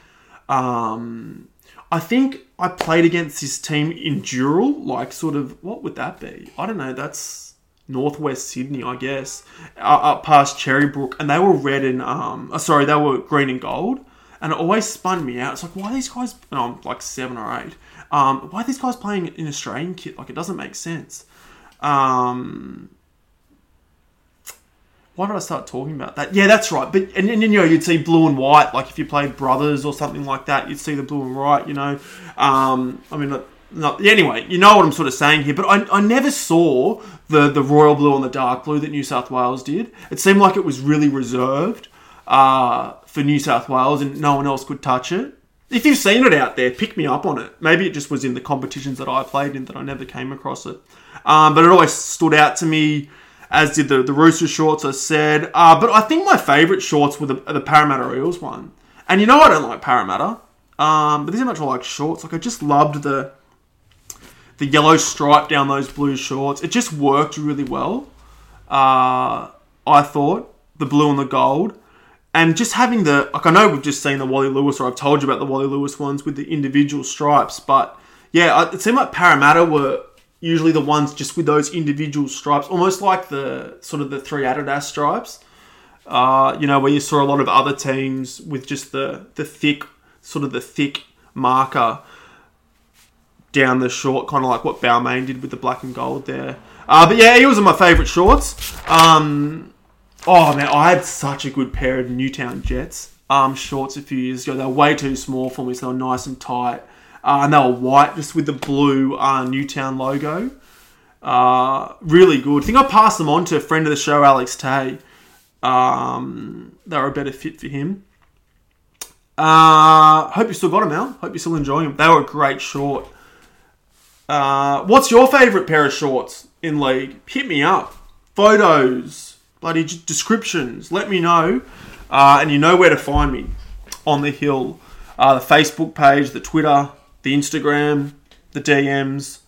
um, I think I played against this team in Dural, like sort of what would that be? I don't know. That's northwest Sydney, I guess, up, past Cherrybrook, and they were red and um, oh, sorry, they were green and gold, and it always spun me out. It's like why these guys? And I'm like seven or eight um, why are these guys playing in Australian kit? Like, it doesn't make sense. Um, why did I start talking about that? Yeah, that's right. But and, and you know, you'd see blue and white. Like if you played Brothers or something like that, you'd see the blue and white. You know, um, I mean, not, anyway, you know what I'm sort of saying here. But I, I never saw the the royal blue and the dark blue that New South Wales did. It seemed like it was really reserved uh, for New South Wales, and no one else could touch it if you've seen it out there, pick me up on it. Maybe it just was in the competitions that I played in that I never came across it. Um, but it always stood out to me, as did the, the Rooster shorts, I said. Uh, but I think my favourite shorts were the, the Parramatta Eels one. And you know I don't like Parramatta. Um, but these are much I like shorts. Like I just loved the the yellow stripe down those blue shorts. It just worked really well. Uh, I thought the blue and the gold and just having the like I know we've just seen the Wally Lewis or I've told you about the Wally Lewis ones with the individual stripes, but yeah, it seemed like Parramatta were usually the ones just with those individual stripes, almost like the sort of the three Adidas stripes. Uh, you know, where you saw a lot of other teams with just the the thick sort of the thick marker down the short, kind of like what Balmain did with the black and gold there. Uh, but yeah, Eels are my favourite shorts. Um, Oh man, I had such a good pair of Newtown Jets um, shorts a few years ago. They were way too small for me, so they were nice and tight. Uh, and they were white, just with the blue uh, Newtown logo. Uh, really good. I think I passed them on to a friend of the show, Alex Tay. Um, they were a better fit for him. Uh, hope you still got them, Al. Hope you're still enjoying them. They were a great short. Uh, what's your favourite pair of shorts in league? Hit me up. Photos, bloody descriptions. Let me know. Uh, and you know where to find me on the hill. Uh, the Facebook page, the Twitter, the Instagram, the DMs.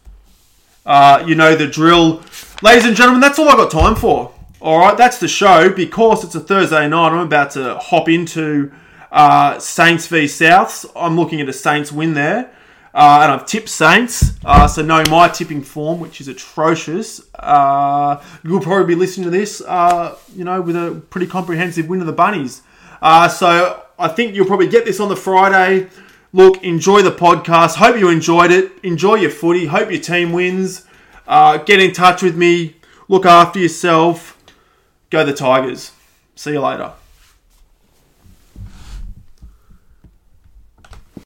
Uh, you know the drill. Ladies and gentlemen, that's all I've got time for. All right, that's the show. Because it's a Thursday night, I'm about to hop into uh, Saints v Souths. I'm looking at a Saints win there. Uh, and I've tipped Saints, uh, so know my tipping form, which is atrocious. Uh, you'll probably be listening to this, uh, you know, with a pretty comprehensive win of the Bunnies. Uh, so I think you'll probably get this on the Friday. Look, enjoy the podcast. Hope you enjoyed it. Enjoy your footy. Hope your team wins. Uh, get in touch with me. Look after yourself. Go the Tigers. See you later.